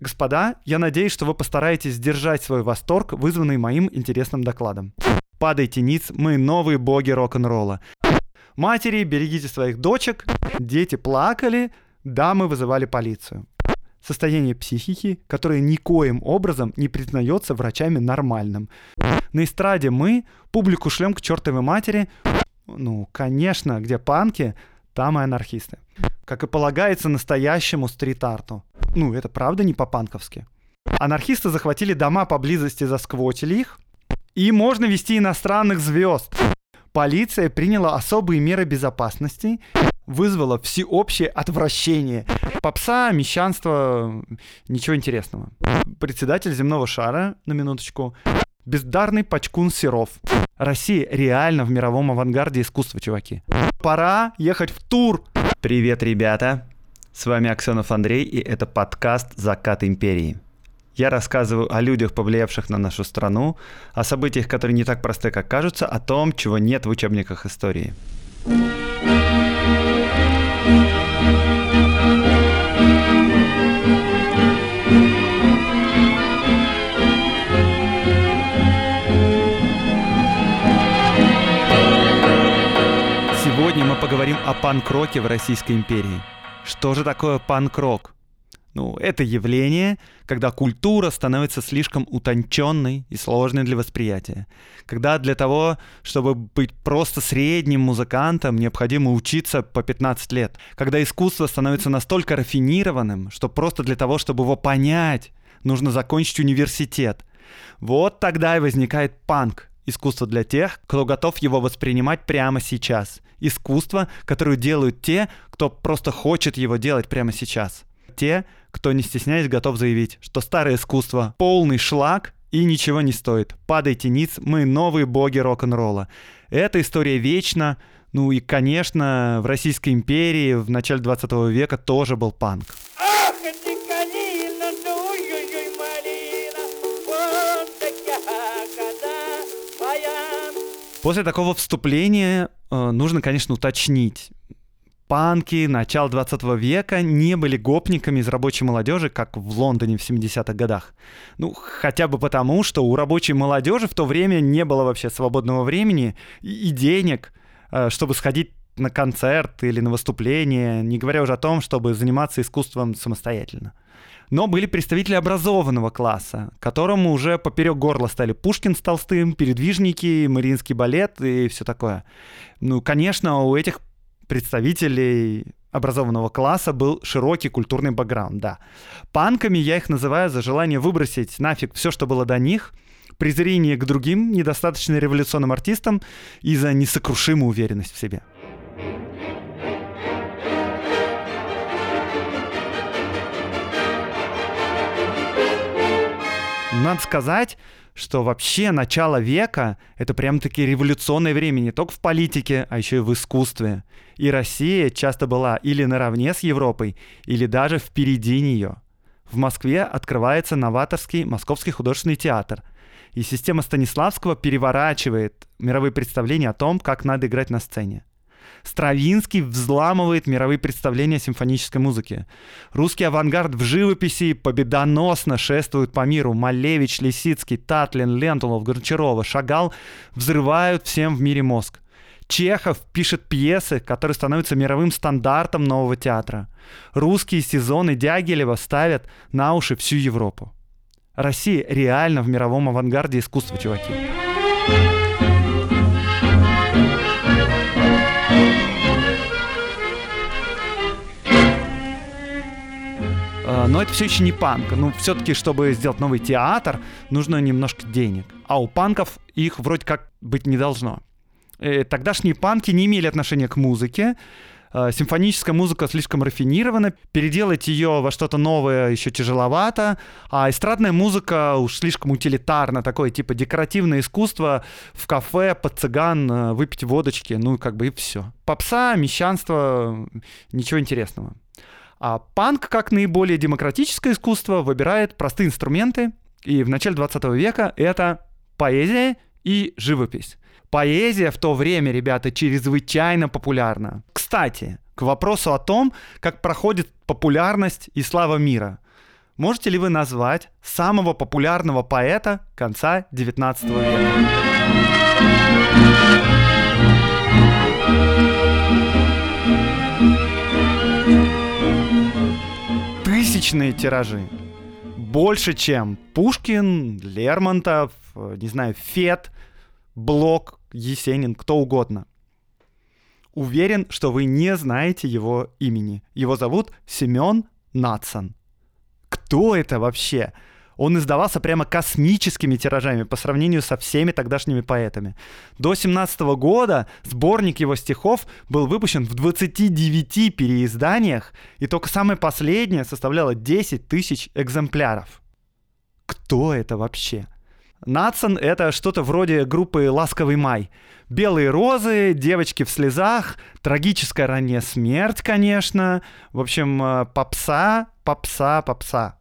Господа, я надеюсь, что вы постараетесь сдержать свой восторг, вызванный моим интересным докладом. Падайте ниц, мы новые боги рок-н-ролла. Матери, берегите своих дочек, дети плакали, дамы вызывали полицию. Состояние психики, которое никоим образом не признается врачами нормальным. На эстраде мы публику шлем к чертовой матери. Ну, конечно, где панки, там и анархисты. Как и полагается настоящему стрит-арту. Ну, это правда не по-панковски. Анархисты захватили дома поблизости, засквотили их. И можно вести иностранных звезд. Полиция приняла особые меры безопасности, вызвала всеобщее отвращение. Попса, мещанство, ничего интересного. Председатель земного шара, на минуточку, бездарный Пачкун Серов. Россия реально в мировом авангарде искусства, чуваки. Пора ехать в тур. Привет, ребята. С вами Аксенов Андрей, и это подкаст «Закат империи». Я рассказываю о людях, повлиявших на нашу страну, о событиях, которые не так просты, как кажутся, о том, чего нет в учебниках истории. Поговорим о панк-роке в Российской империи. Что же такое панк-рок? Ну, это явление, когда культура становится слишком утонченной и сложной для восприятия. Когда для того, чтобы быть просто средним музыкантом, необходимо учиться по 15 лет. Когда искусство становится настолько рафинированным, что просто для того, чтобы его понять, нужно закончить университет. Вот тогда и возникает панк. Искусство для тех, кто готов его воспринимать прямо сейчас. Искусство, которое делают те, кто просто хочет его делать прямо сейчас. Те, кто, не стесняясь, готов заявить, что старое искусство — полный шлак и ничего не стоит. Падайте ниц, мы новые боги рок-н-ролла. Эта история вечна, ну и, конечно, в Российской империи в начале 20 века тоже был панк. Ах, ты калина, ну, ой-ой-ой, малина, После такого вступления э, нужно, конечно, уточнить. Панки начала 20 века не были гопниками из рабочей молодежи, как в Лондоне в 70-х годах. Ну, хотя бы потому, что у рабочей молодежи в то время не было вообще свободного времени и, и денег, э, чтобы сходить на концерт или на выступление, не говоря уже о том, чтобы заниматься искусством самостоятельно. Но были представители образованного класса, которому уже поперек горла стали Пушкин с Толстым, передвижники, Мариинский балет и все такое. Ну, конечно, у этих представителей образованного класса был широкий культурный бэкграунд, да. Панками я их называю за желание выбросить нафиг все, что было до них, презрение к другим недостаточно революционным артистам и за несокрушимую уверенность в себе. Надо сказать, что вообще начало века — это прям-таки революционное время не только в политике, а еще и в искусстве. И Россия часто была или наравне с Европой, или даже впереди нее. В Москве открывается новаторский Московский художественный театр. И система Станиславского переворачивает мировые представления о том, как надо играть на сцене. Стравинский взламывает мировые представления симфонической музыке. Русский авангард в живописи победоносно шествует по миру. Малевич, Лисицкий, Татлин, Лентулов, Горчарова, Шагал взрывают всем в мире мозг. Чехов пишет пьесы, которые становятся мировым стандартом нового театра. Русские сезоны Дягилева ставят на уши всю Европу. Россия реально в мировом авангарде искусства, чуваки. Э, Но это все еще не панк. Ну, все-таки, чтобы сделать новый театр, нужно немножко денег. А у панков их вроде как быть не должно. Э, Тогдашние панки не имели отношения к музыке. Э, Симфоническая музыка слишком рафинирована, переделать ее во что-то новое еще тяжеловато, а эстрадная музыка уж слишком утилитарна, такое типа декоративное искусство в кафе под цыган э, выпить водочки, ну как бы и все. Попса, мещанство, ничего интересного. А панк, как наиболее демократическое искусство, выбирает простые инструменты, и в начале 20 века это поэзия и живопись. Поэзия в то время, ребята, чрезвычайно популярна. Кстати, к вопросу о том, как проходит популярность и слава мира. Можете ли вы назвать самого популярного поэта конца XIX века? Тысячные тиражи. Больше, чем Пушкин, Лермонтов, э, не знаю, Фет, Блок, Есенин, кто угодно. Уверен, что вы не знаете его имени. Его зовут Семен Натсон. Кто это вообще? Он издавался прямо космическими тиражами по сравнению со всеми тогдашними поэтами. До 17 года сборник его стихов был выпущен в 29 переизданиях, и только самое последнее составляло 10 тысяч экземпляров. Кто это вообще? Натсон — это что-то вроде группы «Ласковый май». Белые розы, девочки в слезах, трагическая ранняя смерть, конечно. В общем, э, попса, попса, попса.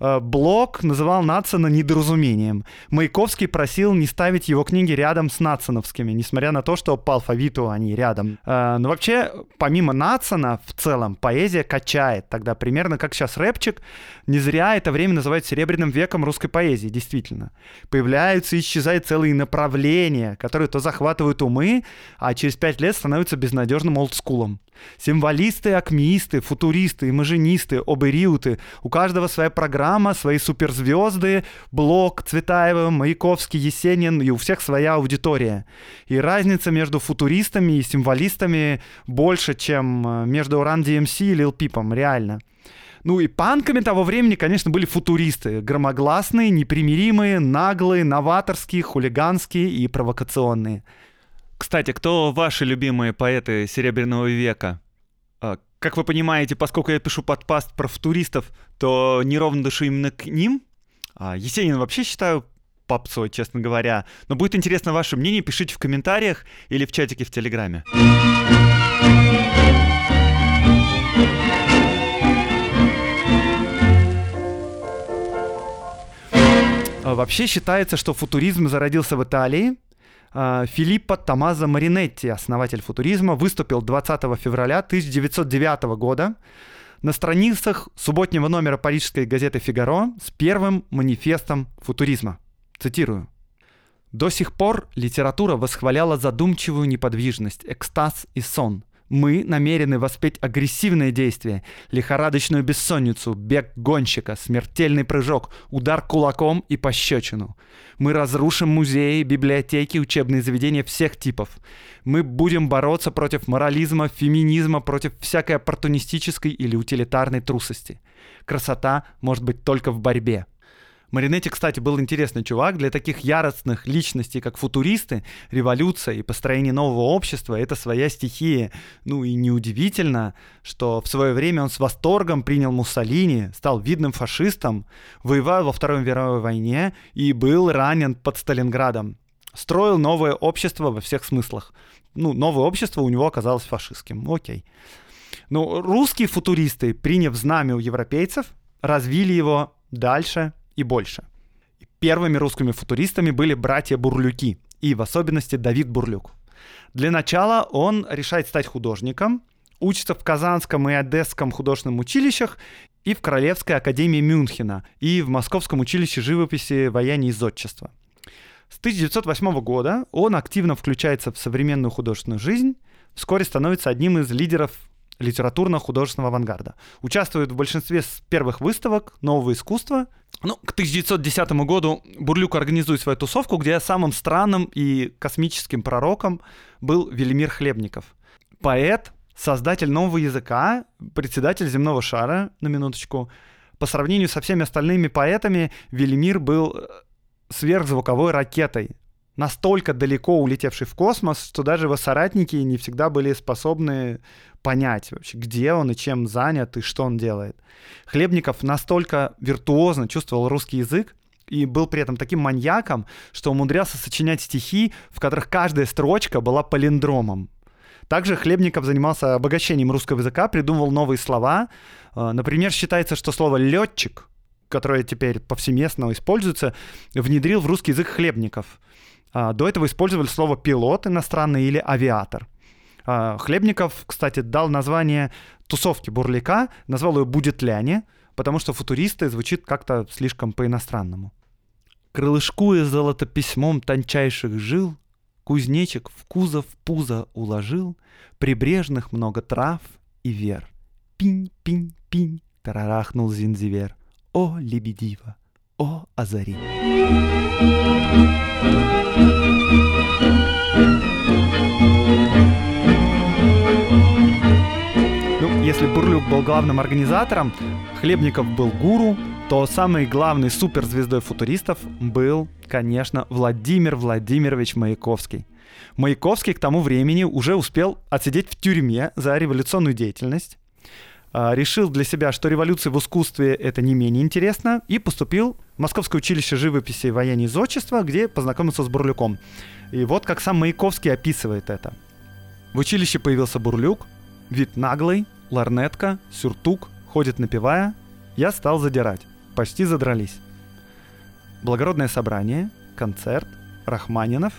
Э, Блок называл Натсона недоразумением. Маяковский просил не ставить его книги рядом с Натсоновскими, несмотря на то, что по алфавиту они рядом. Э, но вообще, помимо Натсона, в целом, поэзия качает. Тогда примерно как сейчас рэпчик. Не зря это время называют серебряным веком русской поэзии, действительно. Появляются и исчезают целые направления, которые то захватывают умы, а через пять лет становятся безнадежным олдскулом. Символисты, акмеисты, футуристы, имажинисты, обериуты. У каждого своя программа, свои суперзвезды, Блок, Цветаева, Маяковский, Есенин, и у всех своя аудитория. И разница между футуристами и символистами больше, чем э, между Run DMC и Lil Пипом, реально. Ну и панками того времени, конечно, были футуристы. Громогласные, непримиримые, наглые, новаторские, хулиганские и провокационные. Кстати, кто ваши любимые поэты Серебряного века? Как вы понимаете, поскольку я пишу подпаст про футуристов, то неровно дышу именно к ним. А Есенин вообще считаю попсой, честно говоря. Но будет интересно ваше мнение, пишите в комментариях или в чатике в Телеграме. А Вообще считается, что футуризм зародился в Италии. А, Филиппо Томазо Маринетти, основатель футуризма, выступил 20 февраля 1909 года на страницах субботнего номера парижской газеты «Фигаро» с первым манифестом футуризма. Цитирую. До сих пор литература восхваляла задумчивую неподвижность, экстаз и сон. Мы намерены воспеть агрессивное действие, лихорадочную бессонницу, бег гонщика, смертельный прыжок, удар кулаком и пощечину. Мы разрушим музеи, библиотеки, учебные заведения всех типов. Мы будем бороться против морализма, феминизма, против всякой оппортунистической или утилитарной трусости. Красота может быть только в борьбе. Маринетти, кстати, был интересный чувак. Для таких яростных личностей, как футуристы, революция и построение нового общества — это своя стихия. Ну и неудивительно, что в свое время он с восторгом принял Муссолини, стал видным фашистом, воевал во Второй мировой войне и был ранен под Сталинградом. Строил новое общество во всех смыслах. Ну, новое общество у него оказалось фашистским. Окей. Ну, русские футуристы, приняв знамя у европейцев, развили его дальше и больше. Первыми русскими футуристами были братья Бурлюки, и в особенности Давид Бурлюк. Для начала он решает стать художником, учится в Казанском и Одесском художественном училищах и в Королевской академии Мюнхена, и в Московском училище живописи, вояния и зодчества. С 1908 года он активно включается в современную художественную жизнь, вскоре становится одним из лидеров литературно-художественного авангарда. Участвует в большинстве первых выставок нового искусства. Ну, к 1910 году Бурлюк организует свою тусовку, где самым странным и космическим пророком был Велимир Хлебников. Поэт, создатель нового языка, председатель земного шара, на минуточку. По сравнению со всеми остальными поэтами, Велимир был э, сверхзвуковой ракетой, настолько далеко улетевший в космос, что даже его соратники не всегда были способны понять вообще, где он и чем занят, и что он делает. Хлебников настолько виртуозно чувствовал русский язык, и был при этом таким маньяком, что умудрялся сочинять стихи, в которых каждая строчка была палиндромом. Также Хлебников занимался обогащением русского языка, придумывал новые слова. Э, Например, считается, что слово «летчик», которое теперь повсеместно используется, внедрил в русский язык Хлебников. А, До этого использовали слово «пилот» иностранный или «авиатор». А, Хлебников, кстати, дал название тусовки Бурлика, назвал ее «Будет ляне», потому что футуристы звучит как-то слишком по-иностранному. Крылышкуя золото письмом тончайших жил, Кузнечик в кузов пузо уложил, Прибрежных много трав и вер. Пинь, пинь, пинь, тарарахнул зинзивер. О, лебедива, о, озари. Ну, если Бурлюк был главным организатором, Хлебников был гуру, то самой главной суперзвездой футуристов был, конечно, Владимир Владимирович Маяковский. Маяковский к тому времени уже успел отсидеть в тюрьме за революционную деятельность, решил для себя, что революция в искусстве это не менее интересно, и поступил в Московское училище живописи, и зодчества, где познакомился с Бурлюком. И вот как сам Маяковский описывает это. В училище появился Бурлюк, вид наглый, ларнетка, сюртук, ходит напевая. Я стал задирать. Почти задрались. Благородное собрание, концерт, Рахманинов,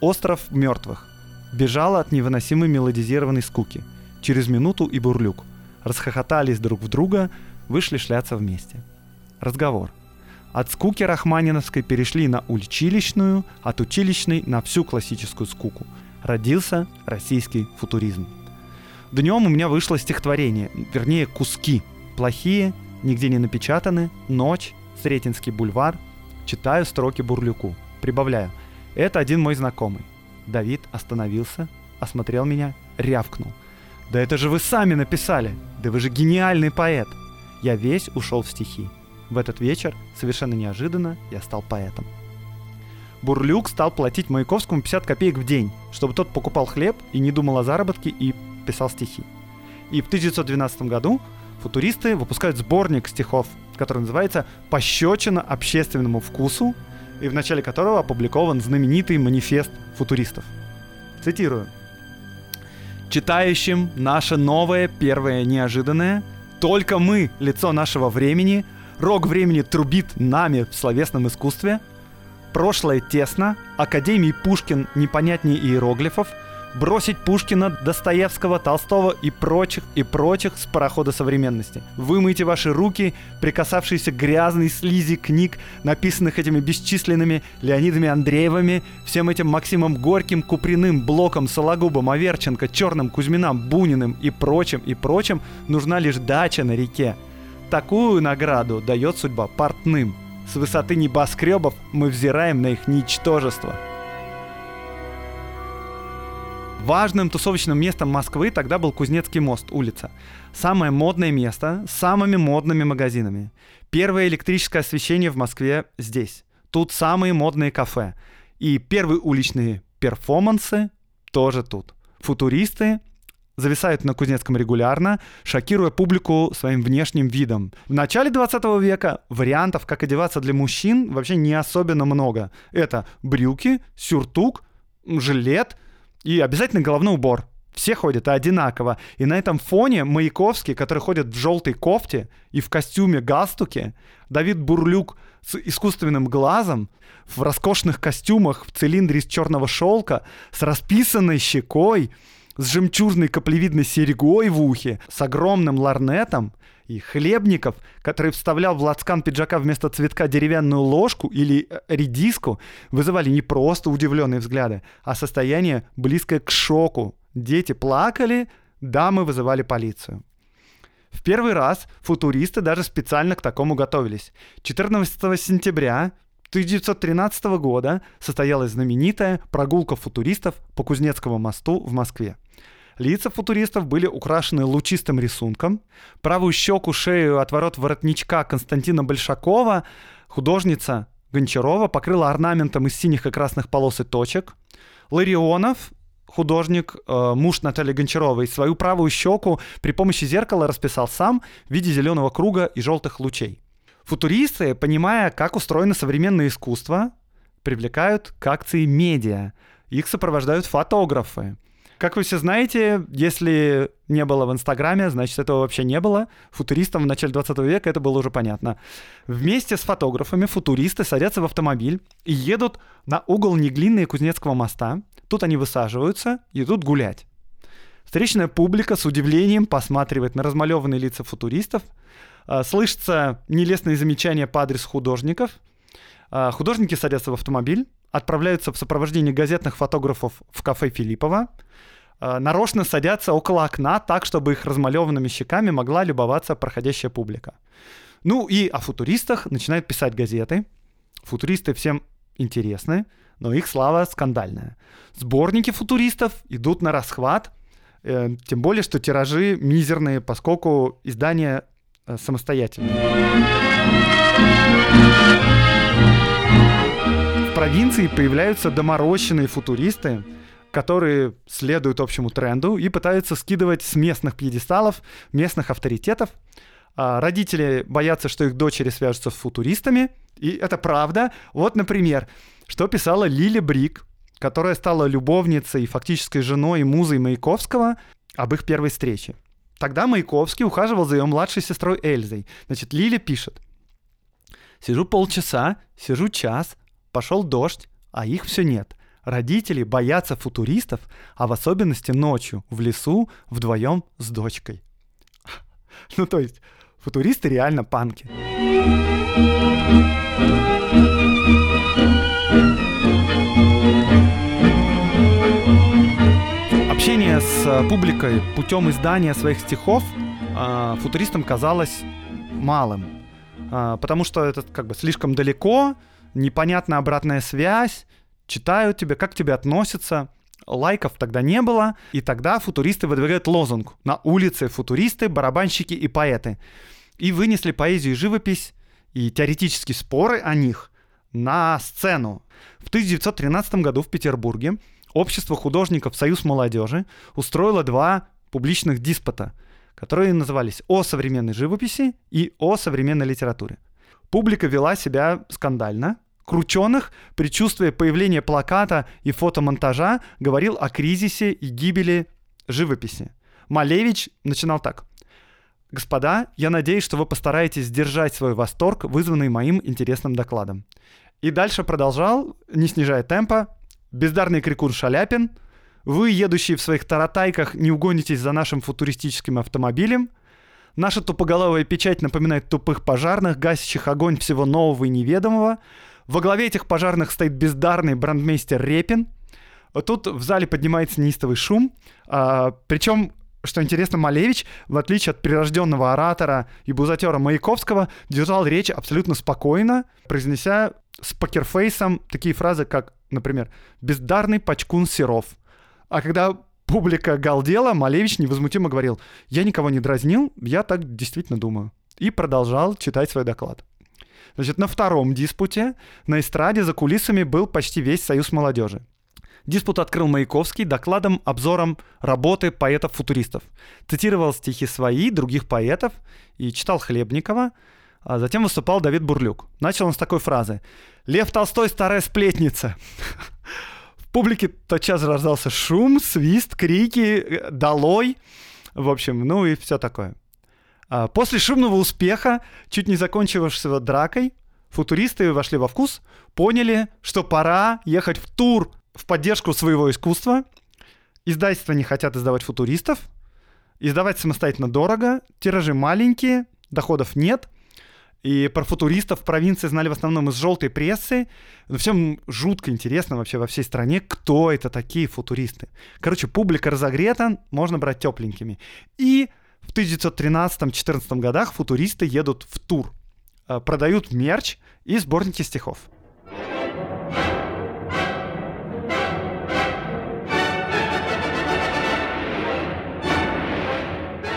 остров мертвых. Бежала от невыносимой мелодизированной скуки. Через минуту и Бурлюк. Расхохотались друг в друга, вышли шляться вместе. Разговор. От скуки рахманиновской перешли на училищную, от училищной на всю классическую скуку. Родился российский футуризм. Днем у меня вышло стихотворение, вернее куски. Плохие, нигде не напечатаны, ночь, Сретенский бульвар. Читаю строки Бурлюку. Прибавляю. Это один мой знакомый. Давид остановился, осмотрел меня, рявкнул. «Да это же вы сами написали! Да вы же гениальный поэт!» Я весь ушел в стихи. В этот вечер, совершенно неожиданно, я стал поэтом. Бурлюк стал платить Маяковскому 50 копеек в день, чтобы тот покупал хлеб и не думал о заработке и писал стихи. И в 1912 году футуристы выпускают сборник стихов, который называется «Пощечина общественному вкусу», и в начале которого опубликован знаменитый манифест футуристов. Цитирую. «Читающим наше новое, первое, неожиданное, только мы, лицо нашего времени, рок времени трубит нами в словесном искусстве, прошлое тесно, Академии Пушкин непонятнее иероглифов – бросить Пушкина, Достоевского, Толстого и прочих, и прочих с парохода современности. Вымойте ваши руки, прикасавшиеся грязной слизи книг, написанных этими бесчисленными Леонидами Андреевыми, всем этим Максимом Горьким, Куприным, Блоком, Сологубом, Аверченко, Черным, Кузьмином, Буниным и прочим, и прочим, нужна лишь дача на реке. Такую награду дает судьба портным. С высоты небоскребов мы взираем на их ничтожество. Важным тусовочным местом Москвы тогда был Кузнецкий мост, улица. Самое модное место с самыми модными магазинами. Первое электрическое освещение в Москве здесь. Тут самые модные кафе. И первые уличные перформансы тоже тут. Футуристы зависают на Кузнецком регулярно, шокируя публику своим внешним видом. В начале 20 века вариантов, как одеваться для мужчин, вообще не особенно много. Это брюки, сюртук, жилет – и обязательно головной убор. Все ходят одинаково. И на этом фоне Маяковский, который ходит в желтой кофте и в костюме галстуке, Давид Бурлюк с искусственным глазом, в роскошных костюмах, в цилиндре из черного шелка, с расписанной щекой, с жемчужной каплевидной серьгой в ухе, с огромным ларнетом, и Хлебников, который вставлял в лацкан пиджака вместо цветка деревянную ложку или э, редиску, вызывали не просто удивленные взгляды, а состояние близкое к шоку. Дети плакали, дамы вызывали полицию. В первый раз футуристы даже специально к такому готовились. 14 сентября 1913 года состоялась знаменитая прогулка футуристов по Кузнецкому мосту в Москве. Лица футуристов были украшены лучистым рисунком. Правую щеку, шею, отворот воротничка Константина Большакова художница Гончарова покрыла орнаментом из синих и красных полос и точек. Ларионов, художник, э, муж Натальи Гончаровой, свою правую щеку при помощи зеркала расписал сам в виде зеленого круга и желтых лучей. Футуристы, понимая, как устроено современное искусство, привлекают к акции медиа. Их сопровождают фотографы. Как вы все знаете, если не было в Инстаграме, значит, этого вообще не было. Футуристам в начале 20 века это было уже понятно. Вместе с фотографами футуристы садятся в автомобиль и едут на угол Неглинной Кузнецкого моста. Тут они высаживаются и идут гулять. Встречная публика с удивлением посматривает на размалеванные лица футуристов. А, Слышится нелестные замечания по адресу художников. А, Художники садятся в автомобиль, отправляются в сопровождении газетных фотографов в кафе Филиппова. А, Нарочно садятся около окна так, чтобы их размалеванными щеками могла любоваться проходящая публика. Ну и о футуристах начинают писать газеты. Футуристы всем интересны, но их слава скандальная. Сборники футуристов идут на расхват, э, тем более, что тиражи мизерные, поскольку издание э, самостоятельное. В провинции появляются доморощенные футуристы, которые следуют общему тренду и пытаются скидывать с местных пьедесталов местных авторитетов. А родители боятся, что их дочери свяжутся с футуристами, и это правда. Вот, например, что писала Лили Брик, которая стала любовницей и фактической женой и музой Маяковского об их первой встрече. Тогда Маяковский ухаживал за ее младшей сестрой Эльзой. Значит, Лили пишет. Сижу полчаса, сижу час, пошел дождь, а их все нет. Родители боятся футуристов, а в особенности ночью в лесу вдвоем с дочкой. Ну, то есть, футуристы реально панки. С э, публикой путем издания своих стихов э, футуристам казалось малым, Э, потому что это как бы слишком далеко, непонятная обратная связь, читают тебе, как к тебе относятся. Лайков тогда не было, и тогда футуристы выдвигают лозунг «На улице футуристы, барабанщики и поэты». И вынесли поэзию и живопись, и теоретические споры о них на сцену. В 1913 году в Петербурге Общество художников «Союз молодежи» устроило два публичных диспута, которые назывались «О современной живописи» и «О современной литературе». Публика вела себя скандально. Крученых, предчувствуя появления плаката и фотомонтажа, говорил о кризисе и гибели живописи. Малевич начинал так. Господа, я надеюсь, что вы постараетесь сдержать свой восторг, вызванный моим интересным докладом. И дальше продолжал, не снижая темпа, бездарный крикун Шаляпин, вы, едущие в своих таратайках, не угонитесь за нашим футуристическим автомобилем, наша тупоголовая печать напоминает тупых пожарных, гасящих огонь всего нового и неведомого, во главе этих пожарных стоит бездарный брандмейстер Репин, Тут в зале поднимается неистовый шум, а, причем что интересно, Малевич, в отличие от прирожденного оратора и бузатера Маяковского, держал речь абсолютно спокойно, произнеся с покерфейсом такие фразы, как, например, «бездарный пачкун Серов». А когда публика галдела, Малевич невозмутимо говорил «я никого не дразнил, я так действительно думаю». И продолжал читать свой доклад. Значит, на втором диспуте на эстраде за кулисами был почти весь союз молодежи. Диспут открыл Маяковский докладом, обзором работы поэтов-футуристов. Цитировал стихи свои, других поэтов и читал Хлебникова. А затем выступал Давид Бурлюк. Начал он с такой фразы. «Лев Толстой – старая сплетница». В публике тотчас раздался шум, свист, крики, долой. В общем, ну и все такое. А После шумного успеха, чуть не закончившегося дракой, футуристы вошли во вкус, поняли, что пора ехать в тур в поддержку своего искусства. Издательства не хотят издавать футуристов. Издавать самостоятельно дорого. Тиражи маленькие, доходов нет. И про футуристов в провинции знали в основном из желтой прессы. Но всем жутко интересно вообще во всей стране, кто это такие футуристы. Короче, публика разогрета, можно брать тепленькими. И в 1913-14 годах футуристы едут в тур. Э, Продают мерч и сборники стихов.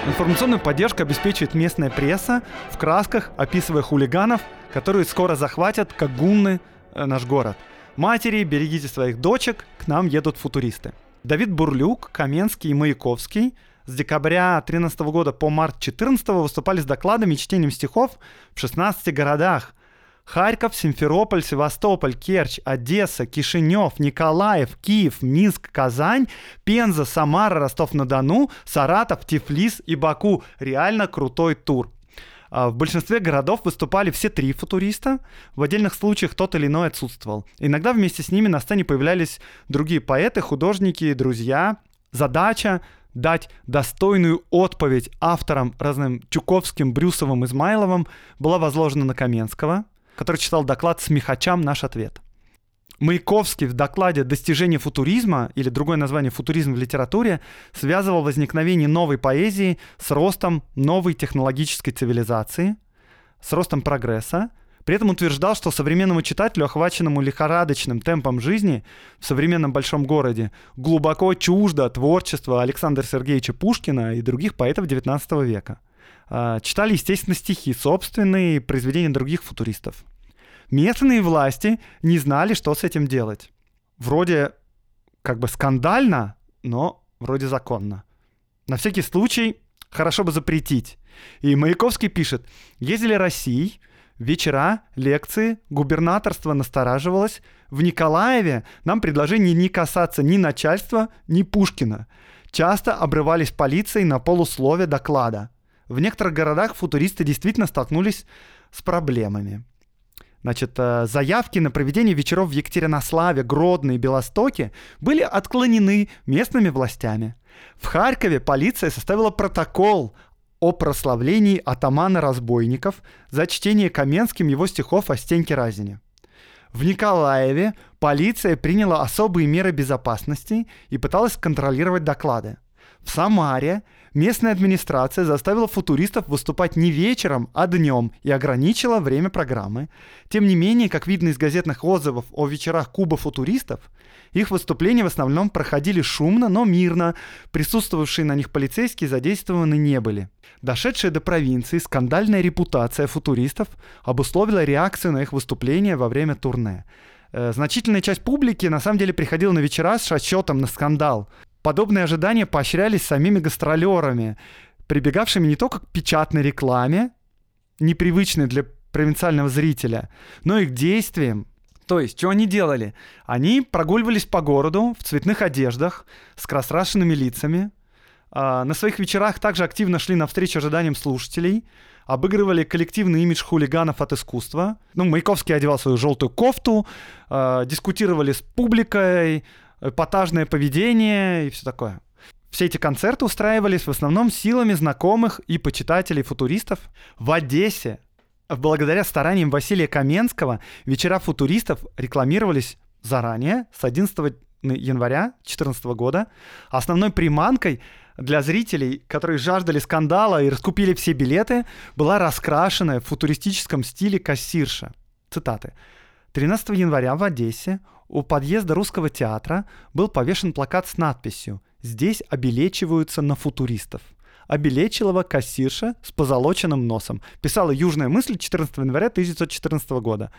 Информационную поддержку обеспечивает местная пресса в красках, описывая хулиганов, которые скоро захватят, как гунны, э, наш город. Матери, берегите своих дочек, к нам едут футуристы. Давид Бурлюк, Каменский и Маяковский с декабря 2013 года по март 2014 выступали с докладами и чтением стихов в 16 городах. Харьков, Симферополь, Севастополь, Керчь, Одесса, Кишинев, Николаев, Киев, Минск, Казань, Пенза, Самара, Ростов-на-Дону, Саратов, Тифлис и Баку. Реально крутой тур. А В большинстве городов выступали все три футуриста, в отдельных случаях тот или иной отсутствовал. Иногда вместе с ними на сцене появлялись другие поэты, художники, друзья. Задача дать достойную отповедь авторам разным Чуковским, Брюсовым, Измайловым была возложена на Каменского, который читал доклад «Смехачам наш ответ». Маяковский в докладе «Достижение футуризма» или другое название «Футуризм в литературе» связывал возникновение новой поэзии с ростом новой технологической цивилизации, с ростом прогресса, при этом утверждал, что современному читателю, охваченному лихорадочным темпом жизни в современном большом городе, глубоко чуждо творчество Александра Сергеевича Пушкина и других поэтов XIX века. А, читали, естественно, стихи, собственные произведения других футуристов. Местные власти не знали, что с этим делать. Вроде как бы скандально, но вроде законно. На всякий случай хорошо бы запретить. И Маяковский пишет, ездили Россией, вечера, лекции, губернаторство настораживалось. В Николаеве нам предложение не касаться ни начальства, ни Пушкина. Часто обрывались полицией на полуслове доклада. В некоторых городах футуристы действительно столкнулись с проблемами. Значит, э, заявки на проведение вечеров в Екатеринославе, Гродно и Белостоке были отклонены местными властями. В Харькове полиция составила протокол о прославлении атамана разбойников за чтение Каменским его стихов о Стеньке Разине. В Николаеве полиция приняла особые меры безопасности и пыталась контролировать доклады. В Самаре местная администрация заставила футуристов выступать не вечером, а днем и ограничила время программы. Тем не менее, как видно из газетных отзывов о вечерах Куба футуристов, их выступления в основном проходили шумно, но мирно. Присутствовавшие на них полицейские задействованы не были. Дошедшая до провинции скандальная репутация футуристов обусловила реакцию на их выступления во время турне. Э, значительная часть публики на самом деле приходила на вечера с расчетом на скандал. Подобные ожидания поощрялись самими гастролерами, прибегавшими не только к печатной рекламе, непривычной для провинциального зрителя, но и к действиям, то есть, что они делали? Они прогуливались по городу в цветных одеждах, с красрашенными лицами. А, на своих вечерах также активно шли навстречу ожиданиям слушателей, обыгрывали коллективный имидж хулиганов от искусства. Ну, Маяковский одевал свою желтую кофту, а, дискутировали с публикой, эпатажное поведение и все такое. Все эти концерты устраивались в основном силами знакомых и почитателей футуристов. В Одессе Благодаря стараниям Василия Каменского вечера футуристов рекламировались заранее, с 11 января 2014 года. Основной приманкой для зрителей, которые жаждали скандала и раскупили все билеты, была раскрашенная в футуристическом стиле кассирша. Цитаты. 13 января в Одессе у подъезда русского театра был повешен плакат с надписью «Здесь обелечиваются на футуристов». Обелечилова кассирша с позолоченным носом. Писала «Южная мысль» 14 января 1914 года.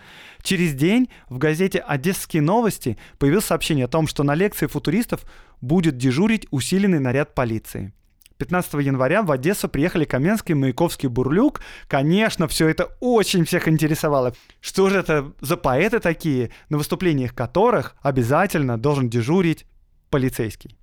Через день в газете «Одесские новости» появилось сообщение о том, что на лекции футуристов будет дежурить усиленный наряд полиции. 15 января в Одессу приехали Каменский, Маяковский, Бурлюк. Конечно, все это очень всех интересовало. Что же это за поэты такие, на выступлениях которых обязательно должен дежурить полицейский?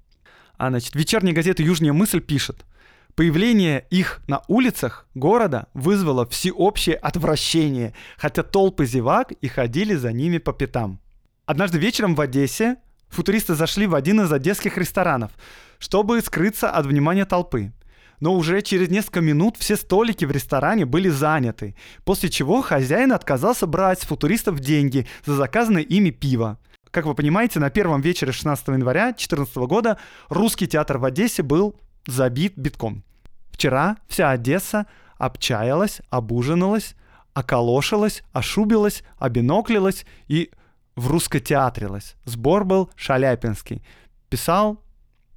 А значит, вечерняя газета «Южная мысль» пишет – Появление их на улицах города вызвало всеобщее отвращение, хотя толпы зевак и ходили за ними по пятам. Однажды вечером в Одессе футуристы зашли в один из одесских ресторанов, чтобы скрыться от внимания толпы. Но уже через несколько минут все столики в ресторане были заняты, после чего хозяин отказался брать с футуристов деньги за заказанное ими пиво. Как вы понимаете, на первом вечере 16 января 2014 года русский театр в Одессе был забит битком. Вчера вся Одесса обчаялась, обужиналась, околошилась, ошубилась, обиноклилась и в русско-театрилась. Сбор был шаляпинский. Писал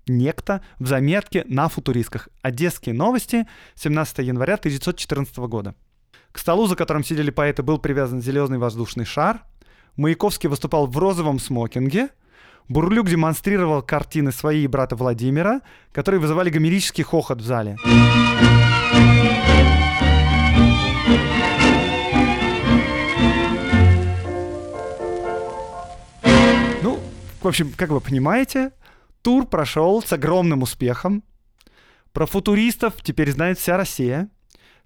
некто в заметке на футуристках. Одесские новости, 17 января 1914 года. К столу, за которым сидели поэты, был привязан зеленый воздушный шар. Маяковский выступал в розовом смокинге – Бурлюк демонстрировал картины своей брата Владимира, которые вызывали гомерический хохот в зале. В общем, как вы понимаете, тур прошел с огромным успехом. Про футуристов теперь знает вся Россия.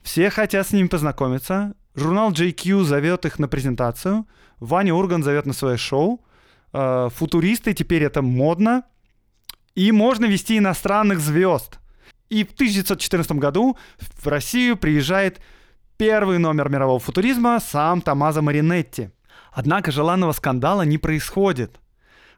Все хотят с ними познакомиться. Журнал JQ зовет их на презентацию. Ваня Урган зовет на свое шоу. Э, футуристы, теперь это модно. И можно вести иностранных звезд. И в 1914 году в Россию приезжает первый номер мирового футуризма сам Томазо Маринетти. Однако желанного скандала не происходит.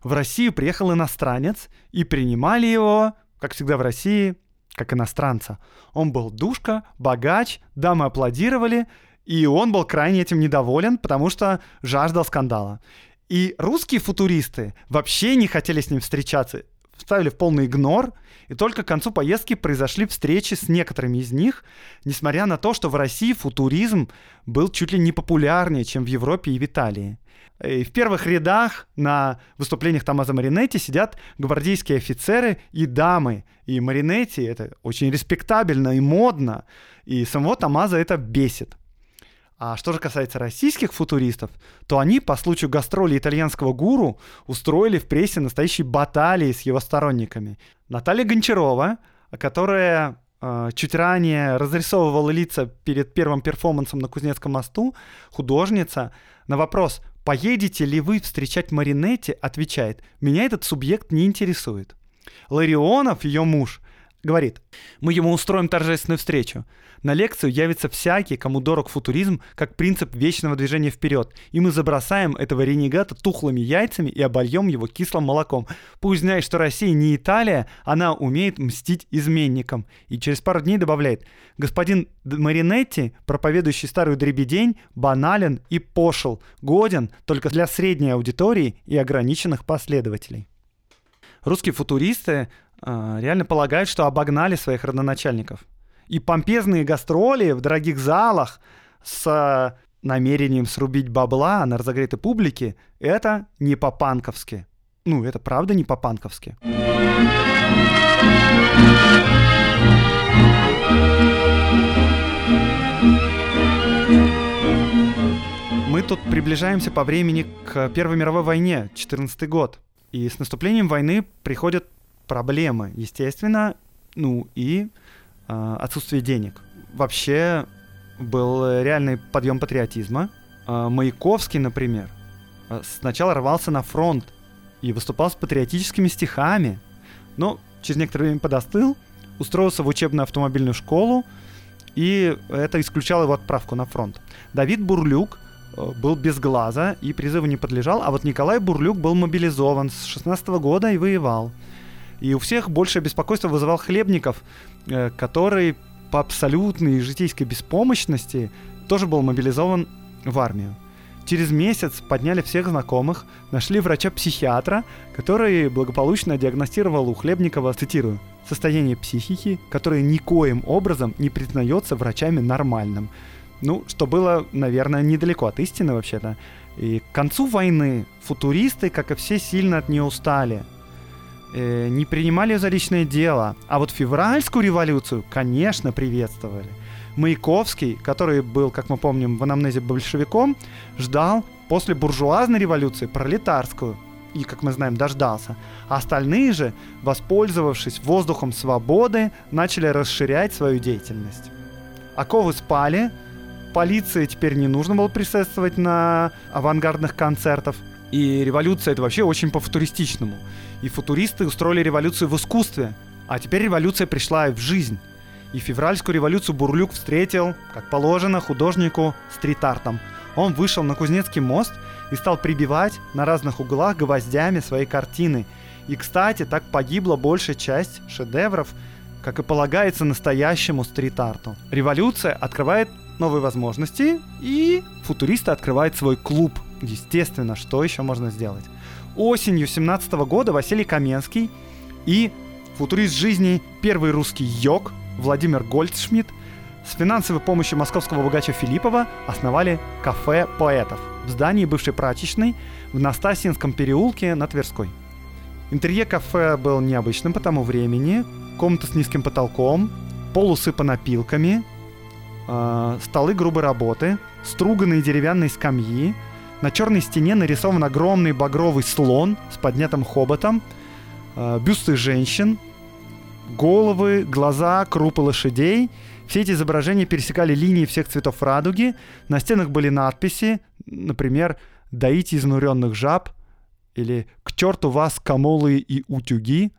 В Россию приехал иностранец, и принимали его, как всегда в России, как иностранца. Он был душка, богач, дамы аплодировали, и он был крайне этим недоволен, потому что жаждал скандала. И русские футуристы вообще не хотели с ним встречаться, ставили в полный игнор, и только к концу поездки произошли встречи с некоторыми из них, несмотря на то, что в России футуризм был чуть ли не популярнее, чем в Европе и в Италии. И в первых рядах на выступлениях Томазо Маринетти сидят гвардейские офицеры и дамы. И Маринетти это очень респектабельно и модно. И самого Томазо это бесит. А что же касается российских футуристов, то они по случаю гастроли итальянского гуру устроили в прессе настоящие баталии с его сторонниками. Наталья Гончарова, которая э, чуть ранее разрисовывала лица перед первым перформансом на Кузнецком мосту, художница, на вопрос «Поедете ли вы встречать Маринетти?» отвечает «Меня этот субъект не интересует». Ларионов, ее муж, говорит, мы ему устроим торжественную встречу. На лекцию явится всякий, кому дорог футуризм, как принцип вечного движения вперед. И мы забросаем этого ренегата тухлыми яйцами и обольем его кислым молоком. Пусть знает, что Россия не Италия, она умеет мстить изменникам. И через пару дней добавляет, господин Маринетти, проповедующий старую дребедень, банален и пошел, годен только для средней аудитории и ограниченных последователей. Русские футуристы реально полагают, что обогнали своих родоначальников – и помпезные гастроли в дорогих залах с намерением срубить бабла на разогретой публике — это не по-панковски. Ну, это правда не по-панковски. Мы тут приближаемся по времени к Первой мировой войне, 14 год. И с наступлением войны приходят проблемы, естественно, ну и э, отсутствие денег. Вообще был реальный подъем патриотизма. Э, Маяковский, например, э, сначала рвался на фронт и выступал с патриотическими стихами, но через некоторое время подостыл, устроился в учебную автомобильную школу, и это исключало его отправку на фронт. Давид Бурлюк э, был без глаза и призыву не подлежал, а вот Николай Бурлюк был мобилизован с 16 года и воевал. И у всех большее беспокойство вызывал Хлебников, э, который по абсолютной житейской беспомощности тоже был мобилизован в армию. Через месяц подняли всех знакомых, нашли врача-психиатра, который благополучно диагностировал у Хлебникова, цитирую, состояние психики, которое никоим образом не признается врачами нормальным. Ну, что было, наверное, недалеко от истины вообще-то. И к концу войны футуристы, как и все, сильно от нее устали – э, не принимали за личное дело. А вот февральскую революцию, конечно, приветствовали. Маяковский, который был, как мы помним, в анамнезе большевиком, ждал после буржуазной революции пролетарскую. И, как мы знаем, дождался. А остальные же, воспользовавшись воздухом свободы, начали расширять свою деятельность. Оковы спали, полиции теперь не нужно было присутствовать на авангардных концертах. И революция это вообще очень по-футуристичному. И футуристы устроили революцию в искусстве. А теперь революция пришла в жизнь. И февральскую революцию Бурлюк встретил, как положено, художнику стрит-артом. Он вышел на Кузнецкий мост и стал прибивать на разных углах гвоздями свои картины. И, кстати, так погибла большая часть шедевров, как и полагается настоящему стрит-арту. Революция открывает новые возможности, и футуристы открывают свой клуб. Естественно, что еще можно сделать? осенью 17 года Василий Каменский и футурист жизни первый русский йог Владимир Гольдшмидт с финансовой помощью московского богача Филиппова основали кафе поэтов в здании бывшей прачечной в Настасьинском переулке на Тверской. Интерьер кафе был необычным по тому времени. Комната с низким потолком, пол усыпан опилками, э, столы грубой работы, струганные деревянные скамьи, на черной стене нарисован огромный багровый слон с поднятым хоботом, э, бюсты женщин, головы, глаза, крупы лошадей. Все эти изображения пересекали линии всех цветов радуги. На стенах были надписи, например, «Доите изнуренных жаб» или «К черту вас, комолы и утюги».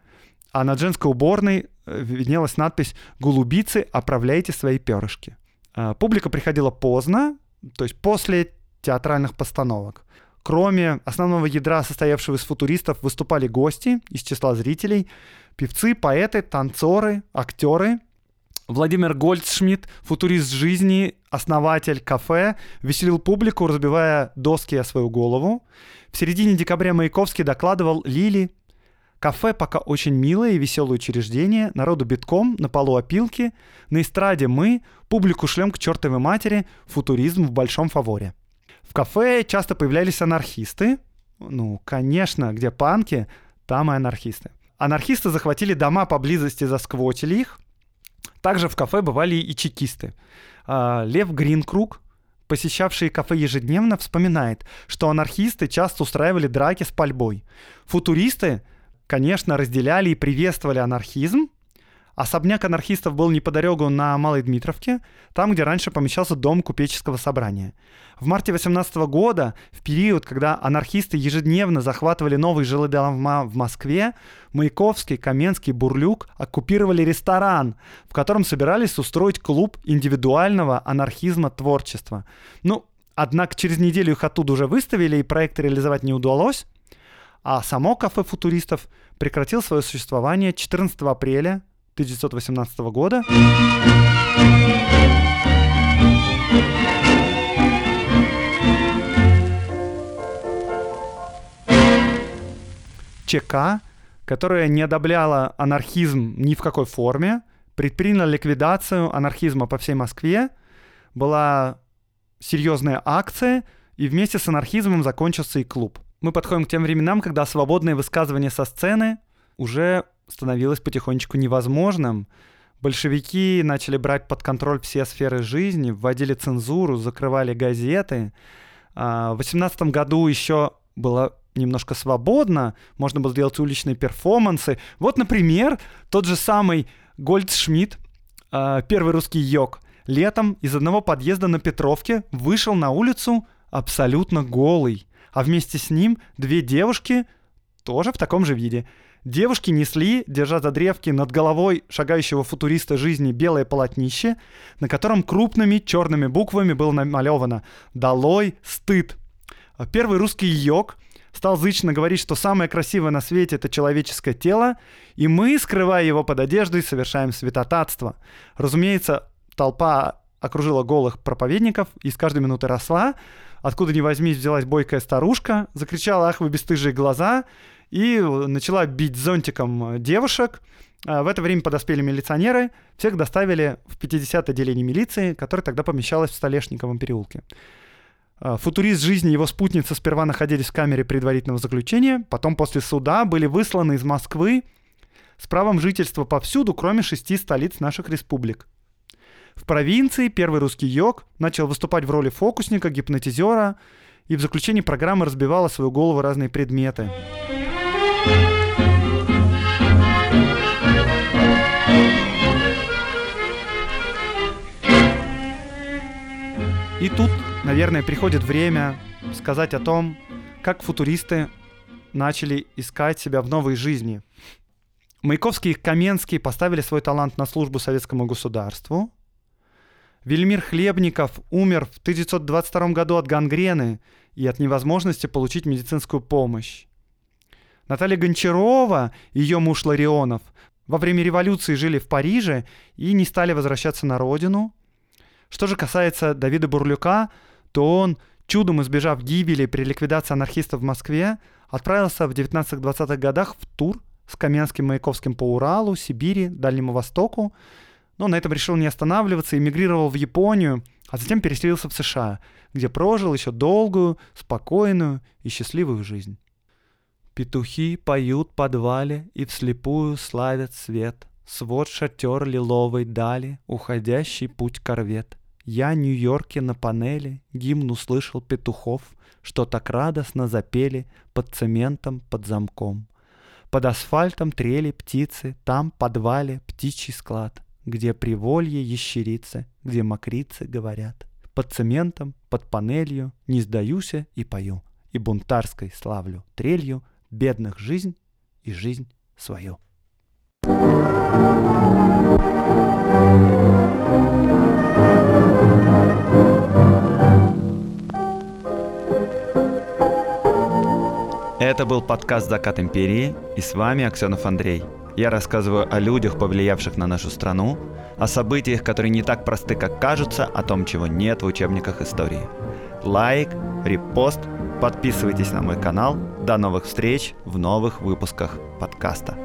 а над женской уборной э, виднелась надпись «Голубицы, оправляйте свои перышки». А, публика приходила поздно, то есть после театральных постановок. Кроме основного ядра, состоявшего из футуристов, выступали гости из числа зрителей, певцы, поэты, танцоры, актеры. Владимир Гольдшмидт, футурист жизни, основатель кафе, веселил публику, разбивая доски о свою голову. В середине декабря Маяковский докладывал Лили, Кафе пока очень милое и веселое учреждение, народу битком, на полу опилки, на эстраде мы, публику шлем к чертовой матери, футуризм в большом фаворе. В кафе часто появлялись анархисты, ну, конечно, где панки, там и анархисты. Анархисты захватили дома поблизости, засквотили их. Также в кафе бывали и чекисты. А, Лев Гринкруг, посещавший кафе ежедневно, вспоминает, что анархисты часто устраивали драки с пальбой. Футуристы конечно, разделяли и приветствовали анархизм. Особняк анархистов был неподалеку на Малой Дмитровке, там, где раньше помещался дом купеческого собрания. В марте 18 года, в период, когда анархисты ежедневно захватывали новые жилые дома в Москве, Маяковский, Каменский, Бурлюк оккупировали ресторан, в котором собирались устроить клуб индивидуального анархизма творчества. Ну, однако через неделю их оттуда уже выставили, и проект реализовать не удалось а само кафе футуристов прекратил свое существование 14 апреля 1918 года. ЧК, которая не одобряла анархизм ни в какой форме, предприняла ликвидацию анархизма по всей Москве, была серьезная акция, и вместе с анархизмом закончился и клуб мы подходим к тем временам, когда свободное высказывание со сцены уже становилось потихонечку невозможным. Большевики начали брать под контроль все сферы жизни, вводили цензуру, закрывали газеты. А, в 18 году еще было немножко свободно, можно было сделать уличные перформансы. Вот, например, тот же самый Гольдшмидт, а, первый русский йог, летом из одного подъезда на Петровке вышел на улицу абсолютно голый а вместе с ним две девушки тоже в таком же виде. Девушки несли, держа за древки над головой шагающего футуриста жизни белое полотнище, на котором крупными черными буквами было намалевано «Долой стыд». Первый русский йог стал зычно говорить, что самое красивое на свете — это человеческое тело, и мы, скрывая его под одеждой, совершаем святотатство. Разумеется, толпа окружила голых проповедников и с каждой минуты росла, Откуда ни возьмись взялась бойкая старушка, закричала «Ах, вы бесстыжие глаза!» И начала бить зонтиком девушек. А в это время подоспели милиционеры, всех доставили в 50 отделение милиции, которое тогда помещалось в Столешниковом переулке. А, футурист жизни и его спутница сперва находились в камере предварительного заключения, потом после суда были высланы из Москвы с правом жительства повсюду, кроме шести столиц наших республик. В провинции первый русский йог начал выступать в роли фокусника, гипнотизера, и в заключении программы разбивала свою голову разные предметы. И тут, наверное, приходит время сказать о том, как футуристы начали искать себя в новой жизни. Маяковский и Каменский поставили свой талант на службу советскому государству, Вельмир Хлебников умер в 1922 году от гангрены и от невозможности получить медицинскую помощь. Наталья Гончарова ее муж Ларионов во время революции жили в Париже и не стали возвращаться на родину. Что же касается Давида Бурлюка, то он, чудом избежав гибели при ликвидации анархистов в Москве, отправился в 19-20-х годах в тур с Каменским Маяковским по Уралу, Сибири, Дальнему Востоку, но на этом решил не останавливаться, эмигрировал в Японию, а затем переселился в США, где прожил еще долгую, спокойную и счастливую жизнь. Петухи поют в подвале и вслепую славят свет. Свод шатер лиловой дали, уходящий путь корвет. Я в Нью-Йорке на панели гимн услышал петухов, что так радостно запели под цементом, под замком. Под асфальтом трели птицы, там в подвале птичий склад где приволье ящерицы, где мокрицы говорят. Под цементом, под панелью не сдаюся и пою, и бунтарской славлю трелью бедных жизнь и жизнь свою. Это был подкаст «Закат империи» и с вами Аксенов Андрей. Я рассказываю о людях, повлиявших на нашу страну, о событиях, которые не так просты, как кажутся, о том, чего нет в учебниках истории. Лайк, репост, подписывайтесь на мой канал. До новых встреч в новых выпусках подкаста.